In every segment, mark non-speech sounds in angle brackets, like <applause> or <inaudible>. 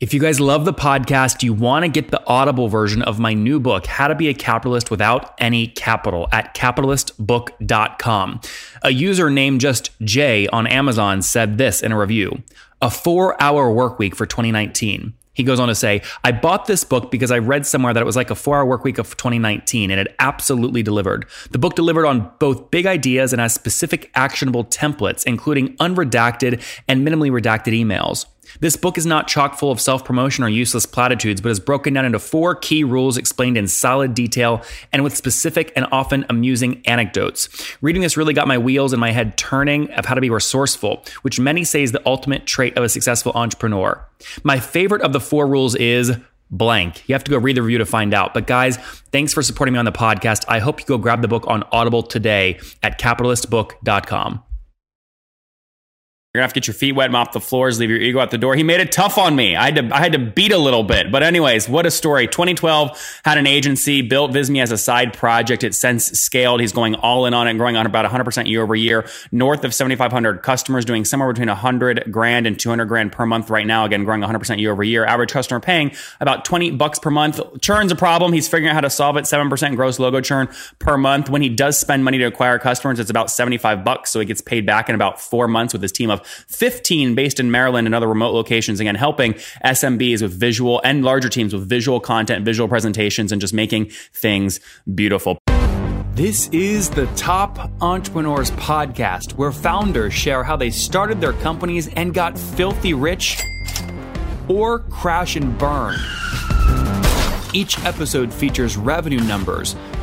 If you guys love the podcast, you want to get the audible version of my new book, How to Be a Capitalist Without Any Capital, at capitalistbook.com. A user named just Jay on Amazon said this in a review a four hour work week for 2019. He goes on to say, I bought this book because I read somewhere that it was like a four hour work week of 2019, and it absolutely delivered. The book delivered on both big ideas and has specific actionable templates, including unredacted and minimally redacted emails. This book is not chock full of self promotion or useless platitudes, but is broken down into four key rules explained in solid detail and with specific and often amusing anecdotes. Reading this really got my wheels and my head turning of how to be resourceful, which many say is the ultimate trait of a successful entrepreneur. My favorite of the four rules is blank. You have to go read the review to find out. But guys, thanks for supporting me on the podcast. I hope you go grab the book on Audible today at capitalistbook.com. You're gonna have to get your feet wet, mop the floors, leave your ego at the door. He made it tough on me. I had to, I had to beat a little bit. But anyways, what a story. 2012 had an agency, built Visme as a side project. It since scaled. He's going all in on it, growing on about 100% year over year. North of 7,500 customers, doing somewhere between 100 grand and 200 grand per month right now. Again, growing 100% year over year. Average customer paying about 20 bucks per month. Churn's a problem. He's figuring out how to solve it. 7% gross logo churn per month. When he does spend money to acquire customers, it's about 75 bucks. So he gets paid back in about four months with his team of 15 based in Maryland and other remote locations. Again, helping SMBs with visual and larger teams with visual content, visual presentations, and just making things beautiful. This is the Top Entrepreneurs Podcast, where founders share how they started their companies and got filthy rich or crash and burn. Each episode features revenue numbers,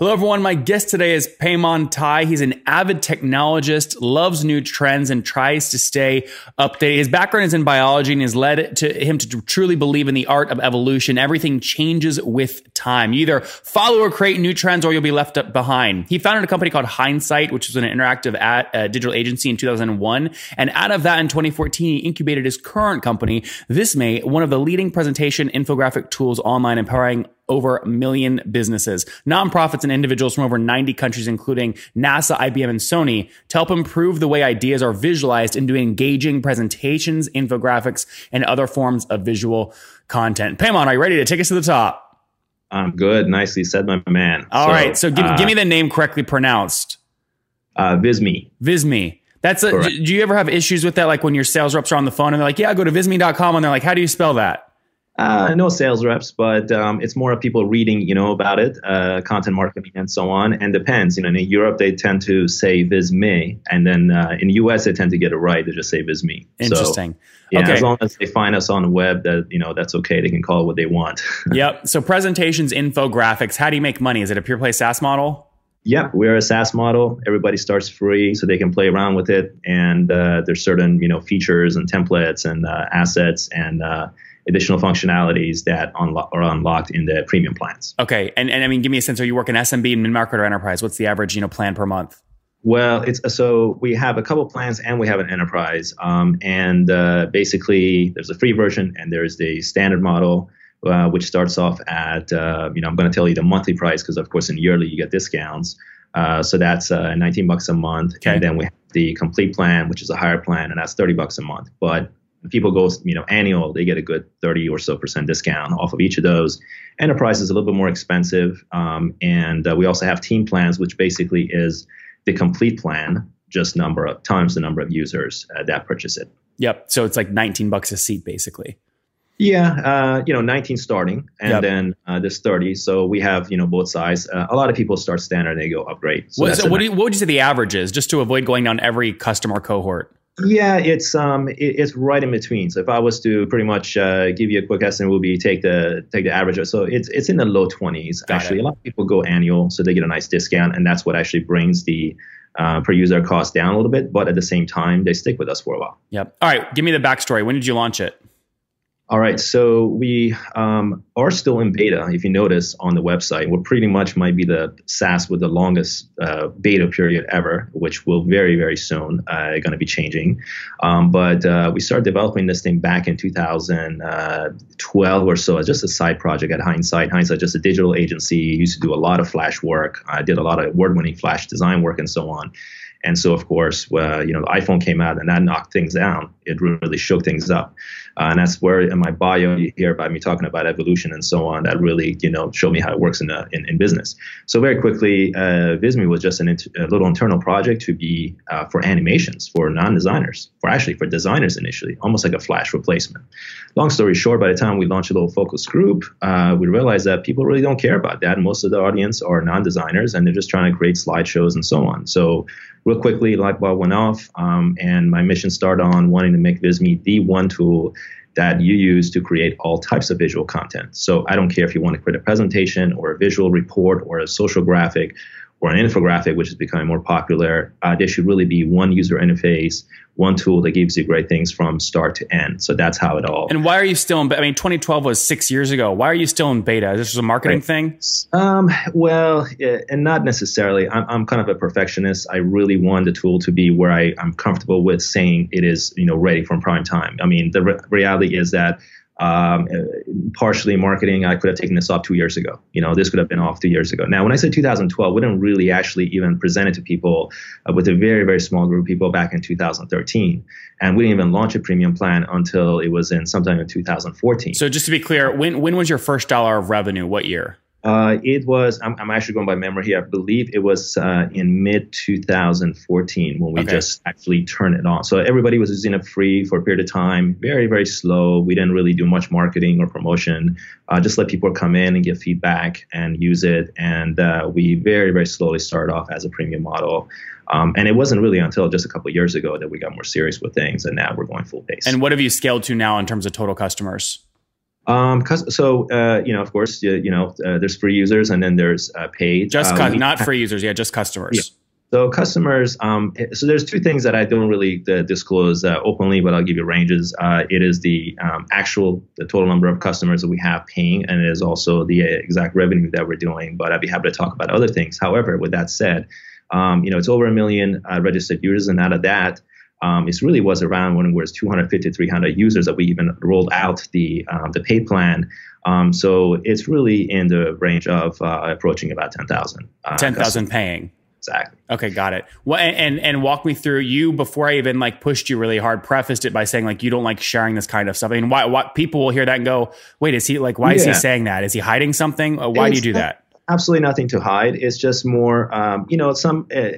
Hello, everyone. My guest today is Payman Taei. He's an avid technologist, loves new trends, and tries to stay updated. His background is in biology and has led to him to truly believe in the art of evolution. Everything changes with time. You either follow or create new trends or you'll be left up behind. He founded a company called Hindsight, which was an interactive ad, uh, digital agency in 2001. And out of that in 2014, he incubated his current company, Visme, one of the leading presentation infographic tools online empowering over a million businesses, nonprofits, and individuals from over 90 countries, including NASA, IBM, and Sony, to help improve the way ideas are visualized into engaging presentations, infographics, and other forms of visual content. Payman, are you ready to take us to the top? I'm good. Nicely said, my man. All so, right. So give, uh, give me the name correctly pronounced. Uh, Visme. Visme. That's a, do you ever have issues with that? Like when your sales reps are on the phone and they're like, yeah, go to visme.com. And they're like, how do you spell that? Uh, no sales reps, but um, it's more of people reading, you know, about it, uh, content marketing and so on. And depends, you know, in Europe they tend to say Visme, and then uh, in the US they tend to get it right. They just say Visme. Interesting. So, yeah, okay. as long as they find us on the web, that you know, that's okay. They can call it what they want. <laughs> yep. So presentations, infographics. How do you make money? Is it a pure play SaaS model? Yeah, we're a SaaS model. Everybody starts free, so they can play around with it. And uh, there's certain, you know, features and templates and uh, assets and uh, additional functionalities that unlo- are unlocked in the premium plans. Okay, and and I mean, give me a sense. Are you working SMB, mid market, or enterprise? What's the average, you know, plan per month? Well, it's so we have a couple plans and we have an enterprise. Um, and uh, basically, there's a free version and there's the standard model, uh, which starts off at uh, you know I'm going to tell you the monthly price because of course in yearly you get discounts. Uh, so that's uh, 19 bucks a month, okay. and then we have the complete plan, which is a higher plan, and that's 30 bucks a month. But people go, you know, annual, they get a good 30 or so percent discount off of each of those. Enterprise is a little bit more expensive. Um, and uh, we also have team plans, which basically is the complete plan, just number of times the number of users uh, that purchase it. Yep. So it's like 19 bucks a seat, basically. Yeah, uh, you know, 19 starting, and yep. then uh, this 30. So we have, you know, both sides. Uh, a lot of people start standard, and they go upgrade. So what, so what, you, what would you say the average is, just to avoid going down every customer cohort? Yeah, it's um, it, it's right in between. So if I was to pretty much uh, give you a quick estimate, will be take the take the average. So it's it's in the low twenties. Actually, it. a lot of people go annual, so they get a nice discount, and that's what actually brings the uh, per user cost down a little bit. But at the same time, they stick with us for a while. Yep. All right, give me the backstory. When did you launch it? All right, so we um, are still in beta. If you notice on the website, we're pretty much might be the SaaS with the longest uh, beta period ever, which will very, very soon uh, going to be changing. Um, but uh, we started developing this thing back in 2012 or so as just a side project at Hindsight. Hindsight, just a digital agency, used to do a lot of Flash work. I did a lot of award-winning Flash design work and so on. And so, of course, uh, you know, the iPhone came out and that knocked things down. It really shook things up. Uh, and that's where in my bio you hear about me talking about evolution and so on. That really, you know, showed me how it works in, a, in, in, business. So very quickly, uh, Visme was just int- a little internal project to be uh, for animations for non-designers, for actually for designers initially, almost like a Flash replacement. Long story short, by the time we launched a little focus group, uh, we realized that people really don't care about that. Most of the audience are non-designers and they're just trying to create slideshows and so on. So real quickly, light bulb went off, um, and my mission started on wanting to make Visme the one tool that you use to create all types of visual content. So I don't care if you want to create a presentation or a visual report or a social graphic or an infographic, which is becoming more popular, uh, there should really be one user interface, one tool that gives you great things from start to end. So that's how it all. And why are you still in? I mean, 2012 was six years ago. Why are you still in beta? Is this a marketing right. thing? Um, well, and not necessarily. I'm, I'm kind of a perfectionist. I really want the tool to be where I, I'm comfortable with saying it is, you know, ready for prime time. I mean, the re- reality is that um, partially marketing, I could have taken this off two years ago. You know, this could have been off two years ago. Now, when I say 2012, we didn't really actually even present it to people uh, with a very, very small group of people back in 2013. And we didn't even launch a premium plan until it was in sometime in 2014. So just to be clear, when, when was your first dollar of revenue? What year? Uh, it was, I'm, I'm, actually going by memory here. I believe it was uh, in mid 2014 when we okay. just actually turned it on. So everybody was using it free for a period of time, very, very slow. We didn't really do much marketing or promotion, uh, just let people come in and give feedback and use it. And uh, we very, very slowly started off as a premium model. Um, and it wasn't really until just a couple years ago that we got more serious with things. And now we're going full pace. And what have you scaled to now in terms of total customers? Um, so uh, you know, of course, you, you know, uh, there's free users and then there's uh, paid. Just cu- not free users, yeah, just customers. Yeah. So customers, um, so there's two things that I don't really uh, disclose uh, openly, but I'll give you ranges. Uh, it is the um, actual, the total number of customers that we have paying, and it is also the exact revenue that we're doing. But I'd be happy to talk about other things. However, with that said, um, you know, it's over a million registered users, and out of that, um, it really was around when it was 250, 300 users that we even rolled out the um, the paid plan. Um, so it's really in the range of uh, approaching about 10,000. Uh, 10,000 paying. Exactly. Okay, got it. Well, and and walk me through you before I even like pushed you really hard. Prefaced it by saying like you don't like sharing this kind of stuff. I mean, why? What people will hear that and go, "Wait, is he like? Why yeah. is he saying that? Is he hiding something? Why it's do you do that?" Absolutely nothing to hide. It's just more, um, you know, some. Uh,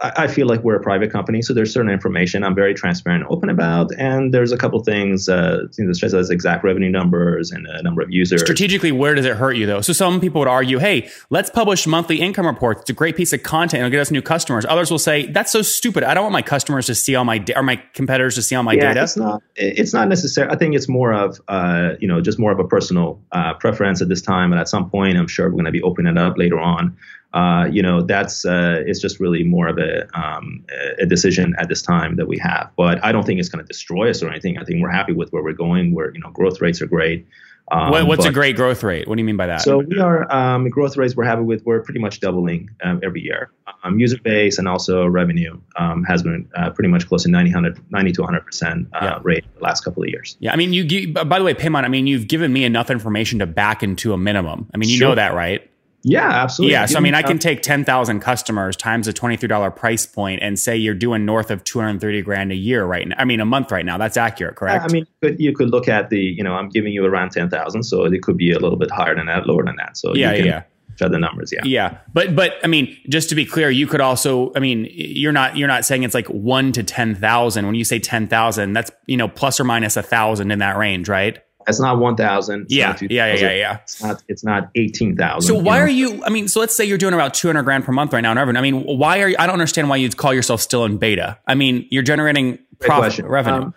I feel like we're a private company, so there's certain information I'm very transparent, and open about, and there's a couple things, uh, you know, such as exact revenue numbers and the number of users. Strategically, where does it hurt you though? So some people would argue, hey, let's publish monthly income reports. It's a great piece of content. It'll get us new customers. Others will say that's so stupid. I don't want my customers to see all my da- or my competitors to see all my yeah, data. It's not. It's not necessary. I think it's more of, uh, you know, just more of a personal uh, preference at this time, and at some point, I'm sure we're going to be opening it up later on uh, you know, that's uh, it's just really more of a um, a decision at this time that we have. But I don't think it's going to destroy us or anything. I think we're happy with where we're going. Where you know, growth rates are great. Um, what, what's but, a great growth rate? What do you mean by that? So we are um, growth rates we're happy with. We're pretty much doubling um, every year. Um, user base and also revenue um, has been uh, pretty much close to 90, 90 to 100 percent uh, yeah. rate the last couple of years. Yeah, I mean, you, you. By the way, Payman, I mean, you've given me enough information to back into a minimum. I mean, you sure. know that, right? Yeah, absolutely. Yeah. So, I mean, I can take 10,000 customers times a $23 price point and say you're doing north of 230 grand a year right now. I mean, a month right now. That's accurate, correct? I mean, you could look at the, you know, I'm giving you around 10,000. So it could be a little bit higher than that, lower than that. So yeah, yeah. The numbers, yeah, yeah, but but I mean, just to be clear, you could also, I mean, you're not you're not saying it's like one to ten thousand. When you say ten thousand, that's you know plus or minus a thousand in that range, right? It's not 1,000. Yeah, yeah, yeah, yeah. It's not, it's not 18,000. So why know? are you, I mean, so let's say you're doing about 200 grand per month right now in Urban. I mean, why are you, I don't understand why you'd call yourself still in beta. I mean, you're generating question. revenue. Um,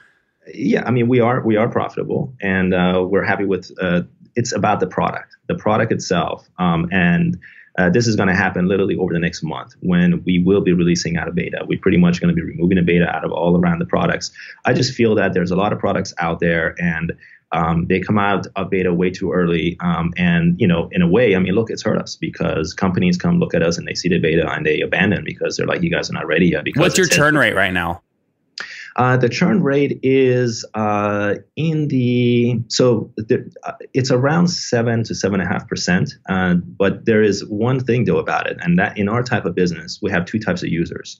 yeah, I mean we are we are profitable, and uh, we're happy with. Uh, it's about the product, the product itself, um, and uh, this is going to happen literally over the next month when we will be releasing out of beta. We're pretty much going to be removing the beta out of all around the products. I just feel that there's a lot of products out there, and um, they come out of beta way too early. Um, and you know, in a way, I mean, look, it's hurt us because companies come look at us and they see the beta and they abandon because they're like, you guys are not ready yet. Because What's your churn rate right now? uh, the churn rate is uh, in the so the, uh, it's around seven to seven and a half percent. Uh, but there is one thing though about it, and that in our type of business, we have two types of users.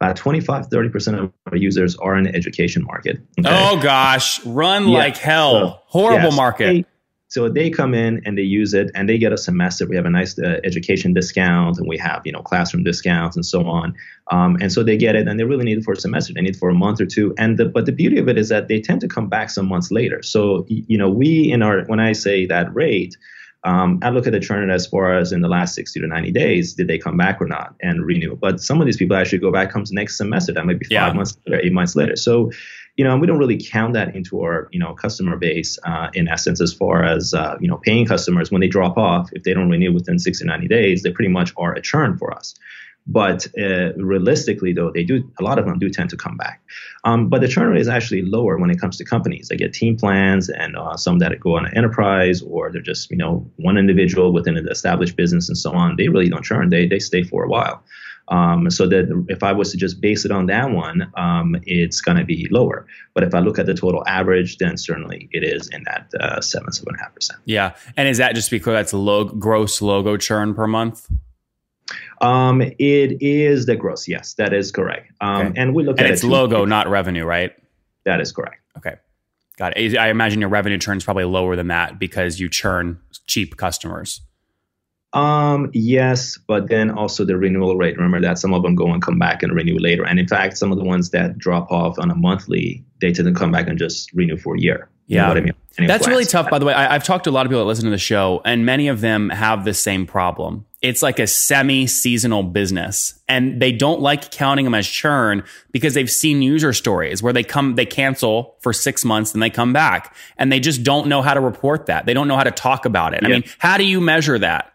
About 25, 30 percent of our users are in the education market. okay? Oh gosh, run Yeah. like hell. So, Horrible market. they- so they come in and they use it and they get a semester. We have a nice uh, education discount and we have you know classroom discounts and so on. Um, and so they get it and they really need it for a semester. They need it for a month or two. And the, but the beauty of it is that they tend to come back some months later. So you know we in our when I say that rate. Um, I look at the churn as far as in the last 60 to 90 days, did they come back or not and renew? But some of these people actually go back comes next semester. That might be five Yeah. months later, eight months later. So you know, we don't really count that into our, you know, customer base uh, in essence, as far as, uh, you know, paying customers when they drop off, if they don't renew within 60, 90 days, they pretty much are a churn for us. But uh, realistically, though, they do, a lot of them do tend to come back. Um, but the churn rate is actually lower when it comes to companies. They get team plans and uh, some that go on an enterprise or they're just, you know, one individual within an established business and so on. They really don't churn. They, they stay for a while. Um, so that if I was to just base it on that one, um, it's going to be lower. But if I look at the total average, then certainly it is in that uh, seven, seven and a half percent. Yeah, and is that just because that's low, gross logo churn per month? Um, it is the gross. Yes, that is correct. Um, Okay. and we look And at it's it too. logo, not revenue, right? That is correct. Okay, got it. I imagine your revenue churn is probably lower than that because you churn cheap customers. Um, yes, but then also the renewal rate. Remember that some of them go and come back and renew later. And in fact, some of the ones that drop off on a monthly, they tend to come back and just renew for a year. You know Yeah. what I mean? That's really tough, by the way. I, I've talked to a lot of people that listen to the show, and many of them have the same problem. It's like a semi seasonal business, and they don't like counting them as churn because they've seen user stories where they come, they cancel for six months, and they come back, and they just don't know how to report that. They don't know how to talk about it. I mean, how do you measure that?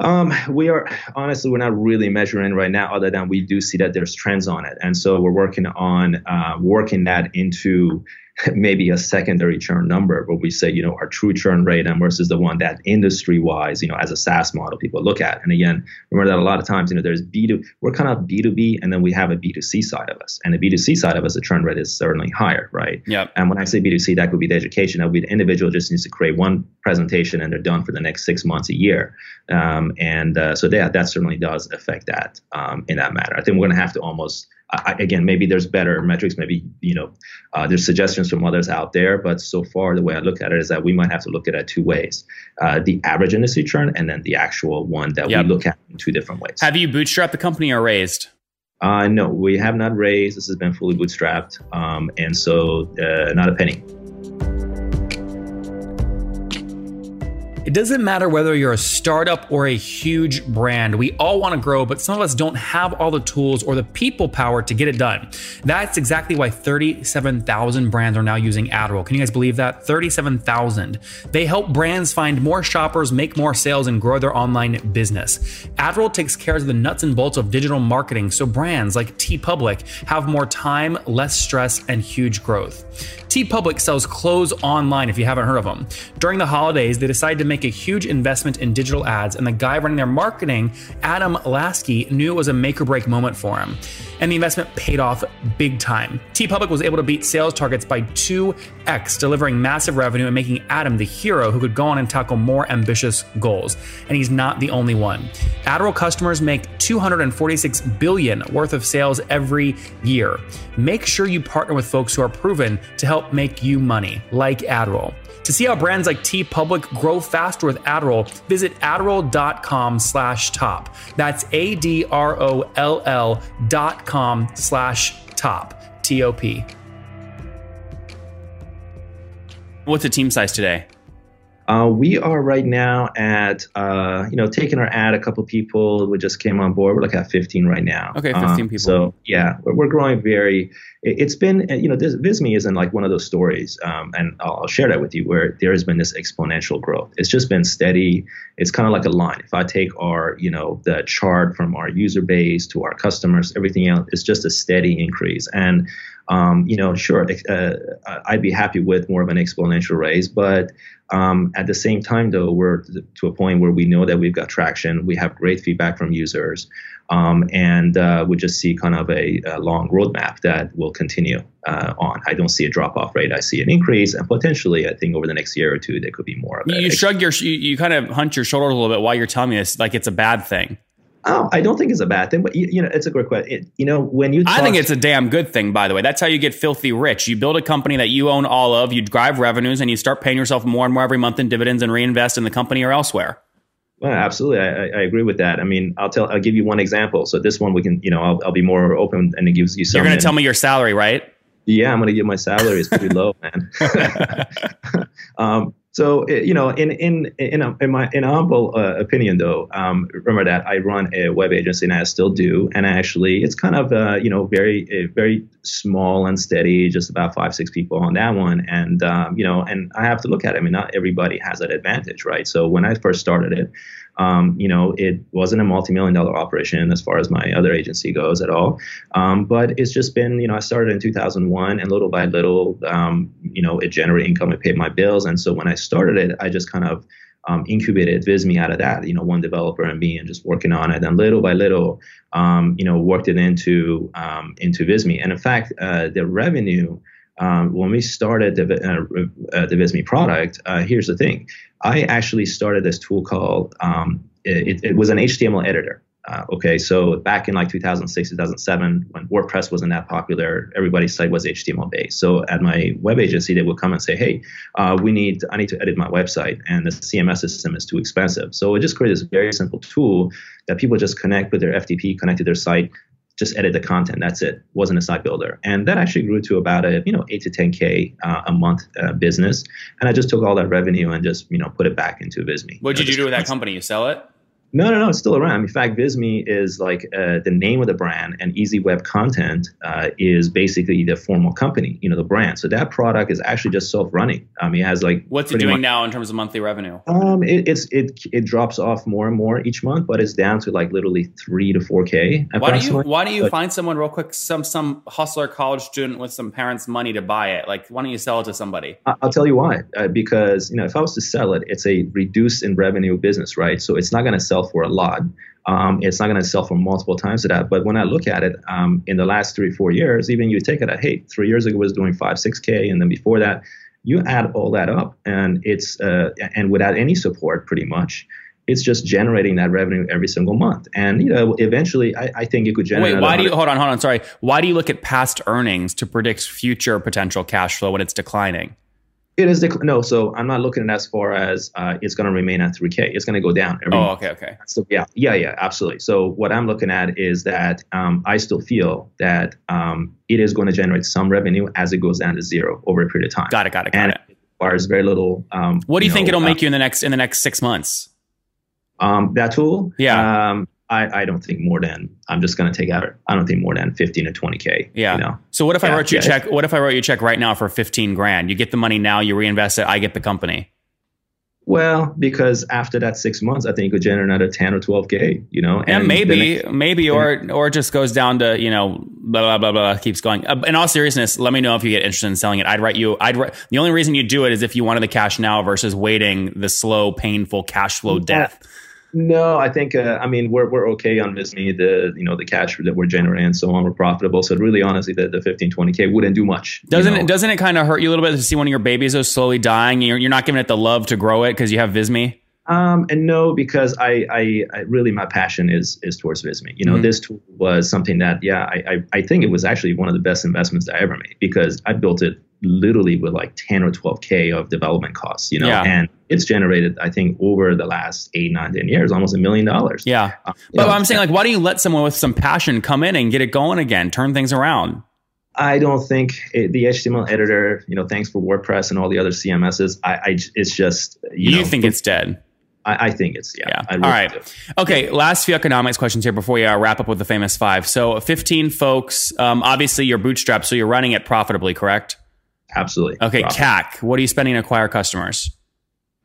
Um, we are honestly we're not really measuring right now, other than we do see that there's trends on it, and so we're working on uh, working that into <laughs> maybe a secondary churn number where we say you know our true churn rate and versus the one that industry wise you know as a SaaS model people look at. And again, remember that a lot of times you know there's B two we're kind of B two B and then we have a B two C side of us, and the B two C side of us the churn rate is certainly higher, right? Yep. And when I say B2C, that could be the education. That would be the individual just needs to create one presentation and they're done for the next six months, a year. Um, and uh, so that, that certainly does affect that um, in that matter. I think we're going to have to almost, I, again, maybe there's better metrics. Maybe, you know, uh, there's suggestions from others out there. But so far, the way I look at it is that we might have to look at it two ways uh, the average industry churn and then the actual one that Yep. we look at in two different ways. Have you bootstrapped the company or raised? Uh, no, we have not raised. This has been fully bootstrapped. Um, and so uh, not a penny. It doesn't matter whether you're a startup or a huge brand. We all want to grow, but some of us don't have all the tools or the people power to get it done. That's exactly why 37,000 brands are now using AdRoll. Can you guys believe that? 37,000. They help brands find more shoppers, make more sales, and grow their online business. AdRoll takes care of the nuts and bolts of digital marketing so brands like TeePublic have more time, less stress, and huge growth. TeePublic sells clothes online if you haven't heard of them. During the holidays, they decided to make a huge investment in digital ads, and the guy running their marketing, Adam Lasky, knew it was a make or break moment for him. And the investment paid off big time. TeePublic was able to beat sales targets by 2x, delivering massive revenue and making Adam the hero who could go on and tackle more ambitious goals. And he's not the only one. AdRoll customers make 246 billion worth of sales every year. Make sure you partner with folks who are proven to help make you money, like AdRoll. To see how brands like TeePublic grow faster with AdRoll, visit AdRoll.com slash top. That's A-D-R-O-L-L dot com slash top. T-O-P. What's the team size today? Uh, we are right now at, uh, you know, taking our ad. A couple people we just came on board. We're like at 15 right now. Okay, 15 Um, people. So yeah, we're, we're growing very. it- It's been, uh, you know, this Visme isn't like one of those stories, um, and I'll, I'll share that with you where there has been this exponential growth. It's just been steady. It's kind of like a line. If I take our, you know, the chart from our user base to our customers, everything else, it's just a steady increase. And um, you know, sure, uh, I'd be happy with more of an exponential raise, but um, at the same time, though, we're to a point where we know that we've got traction. We have great feedback from users, um, and uh, we just see kind of a, a long roadmap that will continue uh, on. I don't see a drop off rate. I see an increase, and potentially, I think over the next year or two, there could be more of You, it. you shrug your, you, you kind of hunch your shoulders a little bit while you're telling me this, like it's a bad thing. Oh, I don't think it's a bad thing, but you, you know, it's a great question. It, you know, when you I think it's a damn good thing, by the way. That's how you get filthy rich. You build a company that you own all of, you drive revenues, and you start paying yourself more and more every month in dividends and reinvest in the company or elsewhere. Well, absolutely, I, I I agree with that. I mean, I'll tell, I'll give you one example. So this one, we can, you know, I'll, I'll be more open, and it gives you some. You're going to tell me your salary, right? Yeah, I'm going to give my salary is pretty low, man. <laughs> <laughs> um, so you know, in in in, a, in my in humble uh, opinion, though, um, remember that I run a web agency and I still do, and actually, it's kind of uh, you know very uh, very small and steady, just about five six people on that one, and um, you know, and I have to look at it. I mean, not everybody has that advantage, right? So when I first started it. Um, you know, it wasn't a multi-million dollar operation as far as my other agency goes at all. Um, but it's just been, you know, I started in 2001 and little by little, um, you know, it generated income, it paid my bills. And so when I started it, I just kind of um, incubated Visme out of that, you know, one developer and me and just working on it. And little by little, um, you know, worked it into, um, into Visme. And in fact, uh, the revenue, um, when we started the, uh, uh, the Visme product, uh, here's the thing. I actually started this tool called, um, it, it was an HTML editor. Uh, okay, so back in like 2006, 2007, when WordPress wasn't that popular, everybody's site was HTML based. So at my web agency, they would come and say, "Hey, uh, we need, I need to edit my website, and the CMS system is too expensive." So it just created this very simple tool that people just connect with their FTP, connect to their site, just edit the content. That's it. Wasn't a site builder, and that actually grew to about a you know eight to ten k uh, a month uh, business. And I just took all that revenue and just you know put it back into Visme. What did you know, do with that company? You sell it? No, no, no. It's still around. In fact, Visme is like uh, the name of the brand, and Easy Web Content uh, is basically the formal company, you know, the brand. So that product is actually just self-running. I mean, it has like What's it doing much- now in terms of monthly revenue? Um, it, it's it it drops off more and more each month, but it's down to like literally three to four k. Why do you. Why do you But- find someone real quick, some some hustler college student with some parents' money to buy it? Like, why don't you sell it to somebody? I'll tell you why. Uh, because you know, if I was to sell it, it's a reduced in revenue business, right? So it's not going to sell for a lot. Um, it's not going to sell for multiple times to that. But when I look at it, um, in the last three, four years, even you take it at, hey, three years ago it was doing five, six k, and then before that, you add all that up, and it's uh, and without any support, pretty much. It's just generating that revenue every single month, and you know, eventually, I, I think it could generate. Wait, why do you hold on? Hold on. Sorry. Why do you look at past earnings to predict future potential cash flow when it's declining? It is dec- no. So I'm not looking at as far as uh, it's going to remain at 3K. It's going to go down every Oh, okay, okay. So yeah, yeah, yeah, absolutely. So what I'm looking at is that um, I still feel that um, it is going to generate some revenue as it goes down to zero over a period of time. Got it. Got it. Got and it. it requires very little. Um, What do you, think know, it'll uh, make you in the next in the next six months? Um, that tool? Yeah. Um, I, I don't think more than I'm just going to take out. I don't think more than 15 to 20k. Yeah. You know. So what if I wrote you a yeah. check? What if I wrote you a check right now for fifteen grand? You get the money now, you reinvest it, I get the company. Well, because after that six months, I think it could generate another 10 or 12k. You know. And, the maybe, next- maybe, or or it just goes down to you know blah blah blah blah keeps going. Uh, in all seriousness, let me know if you get interested in selling it. I'd write you. I'd write, the only reason you do it is if you wanted the cash now versus waiting the slow, painful cash flow death. No, I think uh, I mean we're we're okay on Visme. The you know the cash that we're generating and so on, we're profitable. So really, honestly, the, the 15, 20k wouldn't do much. Doesn't know. it? Doesn't it kind of hurt you a little bit to see one of your babies is slowly dying? You're, you're not giving it the love to grow it because you have Visme. Um, and no, because I, I, I really my passion is is towards Visme. You know, Mhm. this tool was something that yeah, I, I I think it was actually one of the best investments I ever made because I built it literally with like 10 or 12k of development costs. You know, Yeah. and it's generated I think over the last eight, nine, ten years almost a million dollars. Yeah, Uh, but know, I'm saying like, why don't you let someone with some passion come in and get it going again, turn things around? I don't think it, the HTML editor, you know, thanks for WordPress and all the other CMSs. I, I it's just you, You, know, think it's dead? I, think it's yeah. Yeah. I really right. do. Okay. Last few economics questions here before we uh, wrap up with the famous five. So, 15 folks. Um, obviously, you're bootstrapped, so you're running it profitably, correct? Absolutely. Okay. Profit. CAC. What are you spending to acquire customers?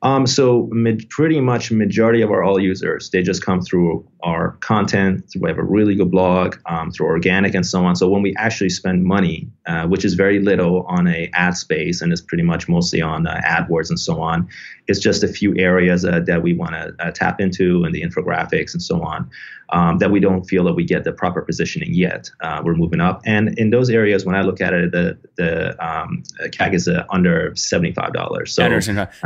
Um, so mid, pretty much majority of our all users, they just come through our content. We have a really good blog um, through organic and so on. So when we actually spend money, uh, which is very little on a ad space and is pretty much mostly on uh, AdWords and so on, it's just a few areas uh, that we want to uh, tap into and the infographics and so on um, that we don't feel that we get the proper positioning yet. Uh, we're moving up, and in those areas, when I look at it, the the um, CAC is uh, under seventy five dollars. So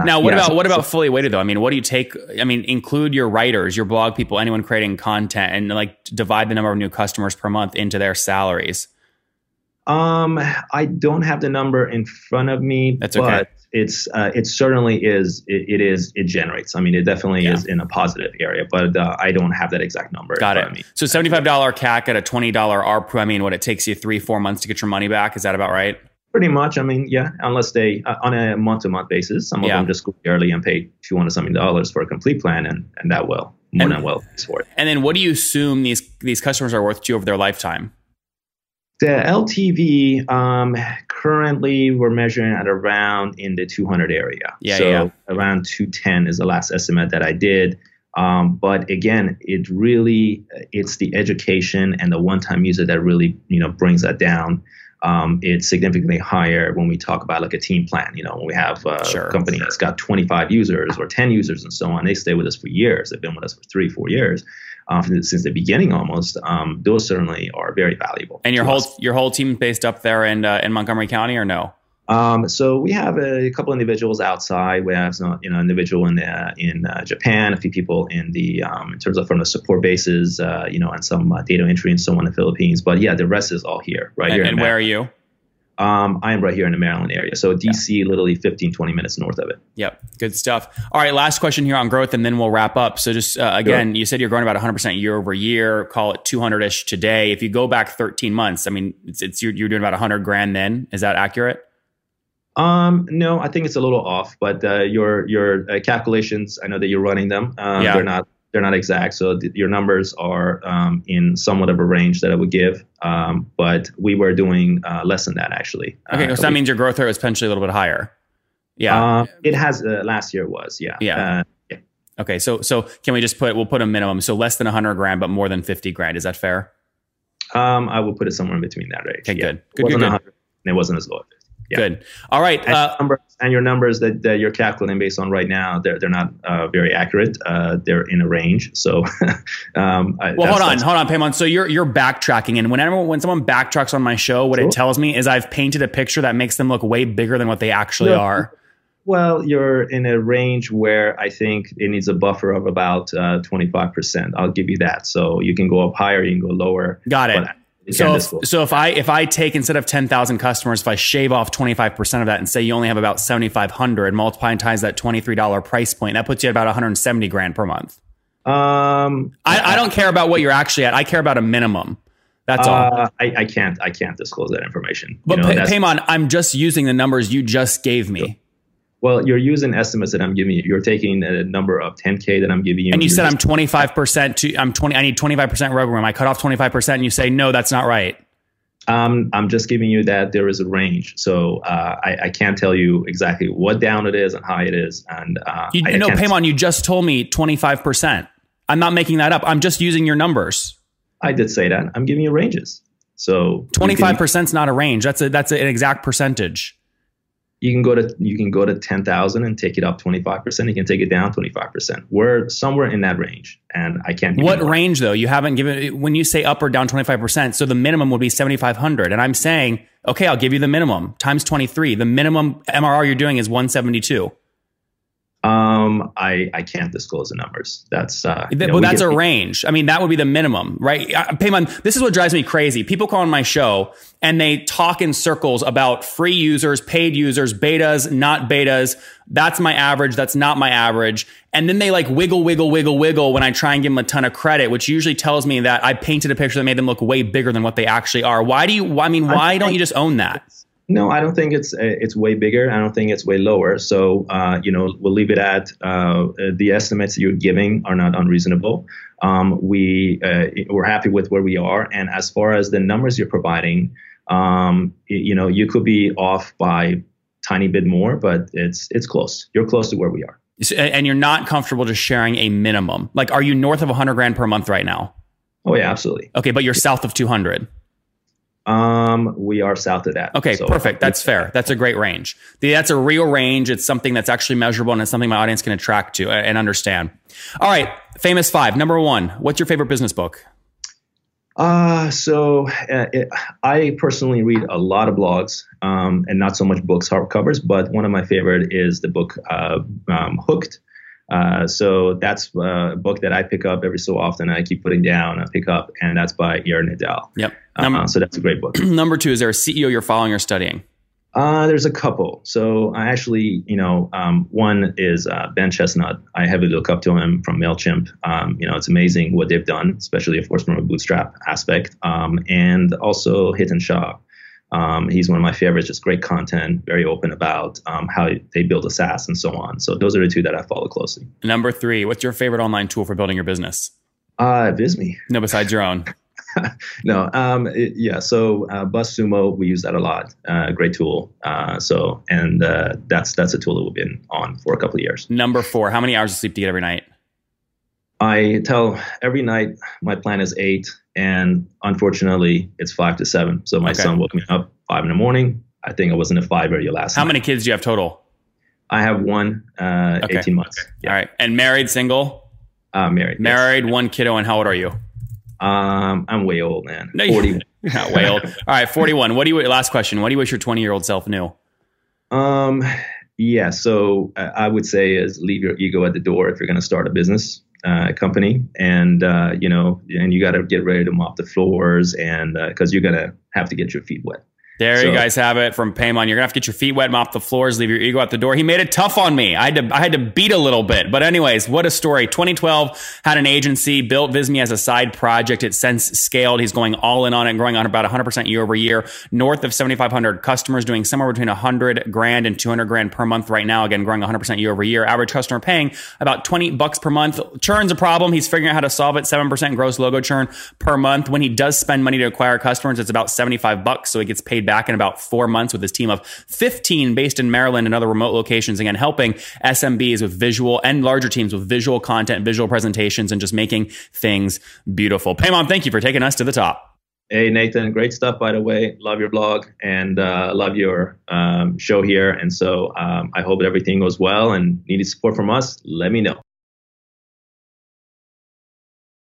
now, what yeah, about so- what about fully weighted though? I mean, what do you take? I mean, include your writers, your blog people, anyone creating content, and like divide the number of new customers per month into their salaries. Um, I don't have the number in front of me. That's but okay. It's uh, it certainly is. It, it is. It generates. I mean, it definitely Yeah. is in a positive area, but uh, I don't have that exact number. in Got it. me. So seventy-five dollar CAC at a twenty dollar ARPU. I mean, what it takes you three, four months to get your money back. Is that about right? Pretty much. I mean, yeah. Unless they uh, on a month to month basis, some of Yeah. them just go early and pay two hundred something dollars for a complete plan, and and that will more And- than well for it. And then, what do you assume these these customers are worth to you over their lifetime? The LTV um, currently we're measuring at around in the 200 area. Yeah, so yeah. around 210 is the last estimate that I did. Um, but again, it really it's the education and the one-time user that really you know brings that down. Um, it's significantly higher when we talk about like a team plan. You know, when we have uh, Sure. a company that's got 25 users or 10 users and so on, they stay with us for years. They've been with us for three, four years uh, since the beginning almost. Um, those certainly are very valuable. And your whole us. your whole team based up there in uh, in Montgomery County, or no? Um, so we have a, couple individuals outside. We have some, you know, individual in uh, in uh, Japan, a few people in the um, in terms of from the support bases, uh, you know, and some uh, data entry and so on in the Philippines. But yeah, the rest is all here, right And, here. and where are you? Um, I am right here in the Maryland area. So DC, literally 15, 20 minutes north of it. Yep, good stuff. All right, last question here on growth, and then we'll wrap up. So, just uh, again, you said you're growing about 100 percent year over year. Call it 200 ish today. If you go back 13 months, I mean, it's, it's you're, you're doing about 100 grand. Then is that accurate? Um, no, I think it's a little off, but uh, your your uh, calculations, I know that you're running them. Um, Yeah. They're not they're not exact, so th- your numbers are um, in somewhat of a range that I would give. Um, but we were doing uh, less than that actually. Okay, Uh, so that we- means your growth rate was potentially a little bit higher. Yeah. Um, it has uh, last year was yeah Yeah. Uh, yeah. okay. So so can we just put we'll put a minimum so less than 100 grand, but more than 50 grand. Is that fair? Um, I will put it somewhere in between that range. Okay, yeah. good. good, It wasn't good, good. 100, and it wasn't as low. As 50. Yeah. Good. All right. And, Uh, numbers, and your numbers that, that you're calculating based on right now, they're they're not uh, very accurate. Uh, they're in a range. So, <laughs> um, I- Well, hold on, hold on, Paymon. So you're you're backtracking, and whenever when someone backtracks on my show, what Sure. it tells me is I've painted a picture that makes them look way bigger than what they actually No. are. Well, you're in a range where I think it needs a buffer of about uh, 25%. I'll give you that. So you can go up higher, you can go lower. Got it. So if, so if I if I take instead of ten thousand customers, if I shave off twenty five percent of that and say you only have about seventy five hundred, multiply and times that twenty three dollar price point, that puts you at about one hundred seventy grand per month. um, I, I don't care about what you're actually at. I care about a minimum. That's all. uh, I, I can't I can't disclose that information. But you know, Pay- Paymon, I'm just using the numbers you just gave me. Well, you're using estimates that I'm giving you. You're taking a number of 10k that I'm giving you, And you said I'm 25% to I'm 20 I need 25% rug room. I cut off 25% and you say no, that's not right. Um, I'm just giving you that there is a range, so uh, I, I can't tell you exactly what down it is and high it is. And uh, You I, I no, can't- Paymon, you just told me 25%. I'm not making that up. I'm just using your numbers. I did say that. I'm giving you ranges. So 25% is not a range. That's a that's an exact percentage. You can go to you can go to 10,000 and take it up 25%. You can take it down 25%. We're somewhere in that range, and I can't. give What range though? You haven't given when you say up or down 25%, so the minimum would be 7500 and I'm saying, "Okay, I'll give you the minimum times 23. The minimum MRR you're doing is 172." Um, I I can't disclose the numbers. That's uh, you know, well, that's a range. I mean, that would be the minimum, right? Payman, this is what drives me crazy. People call on my show and they talk in circles about free users, paid users, betas, not betas. That's my average. That's not my average. And then they like wiggle, wiggle, wiggle, wiggle when I try and give them a ton of credit, which usually tells me that I painted a picture that made them look way bigger than what they actually are. Why do you? I mean, why don't you just own that? No, I don't think it's uh, it's way bigger. I don't think it's way lower. So uh, you know, we'll leave it at uh, the estimates you're giving are not unreasonable. Um, we uh, we're happy with where we are, and as far as the numbers you're providing, um, you know, you could be off by tiny bit more, but it's it's close. You're close to where we are. And you're not comfortable just sharing a minimum. Like, are you north of 100 grand per month right now? Oh yeah, absolutely. Okay, but you're south of 200. Um, we are south of that. Okay, so perfect. That's fair. That's a great range. That's a real range. It's something that's actually measurable and it's something my audience can attract to and understand. All right, famous five. Number one, what's your favorite business book? Uh, so uh, it, I personally read a lot of blogs um, and not so much books, hardcovers, but one of my favorite is the book uh, um, Hooked uh, so that's a book that I pick up every so often. I keep putting down, I pick up, and that's by Nir Eyal. Yep. Uh, number, uh, so that's a great book. <clears throat> number two, is there a CEO you're following or studying? Uh, there's a couple. So I actually, you know, um, one is uh, Ben Chestnut. I heavily look up to him from Mailchimp. Um, you know, it's amazing what they've done, especially of course from a bootstrap aspect, um, and also Hiten Shah. Um, he's one of my favorites, just great content, very open about um, how they build a SaaS and so on. So those are the two that I follow closely. Number three, what's your favorite online tool for building your business? Uh, Visme. No, besides your own. <laughs> <laughs> no, um, it, yeah. So uh, BuzzSumo, we use that a lot. Uh, great tool. Uh, so, and uh, that's that's a tool that we've been on for a couple of years. Number four, how many hours of sleep do you get every night? I tell every night my plan is eight, and unfortunately, it's five to seven. So my okay. son woke me up five in the morning. I think I was in a five area last How night. many kids do you have total? I have one, uh, okay. 18 months. Okay. Yeah. All right. And married, single? Uh, married. Married, yes. one kiddo. And how old are you? Um, I'm way old, man. No, 41. <laughs> yeah, way old. All right, 41. What do you, last question. What do you wish your 20 year old self knew? Um, yeah. So I would say is leave your ego at the door if you're going to start a business uh, company, and uh, you know, and you got to get ready to mop the floors, and because uh, you're gonna have to get your feet wet. There so, you guys have it from Paymon. You're gonna have to get your feet wet, mop the floors, leave your ego at the door. He made it tough on me. I had to I had to beat a little bit. But anyways, what a story. 2012 had an agency, built Visme as a side project. It since scaled. He's going all in on it, growing on about 100% year over year. North of 7,500 customers, doing somewhere between 100 grand and 200 grand per month right now. Again, growing 100% year over year. Average customer paying about 20 bucks per month. Churn's a problem. He's figuring out how to solve it. 7% gross logo churn per month. When he does spend money to acquire customers, it's about 75 bucks. So he gets paid back in about four months with his team of 15 based in Maryland and other remote locations. Again, helping SMBs with visual and larger teams with visual content, visual presentations, and just making things beautiful. Payman, thank you for taking us to the top. Hey, Nathan, great stuff, by the way. Love your blog and uh, love your um, show here. And so um, I hope everything goes well and needed support from us, let me know.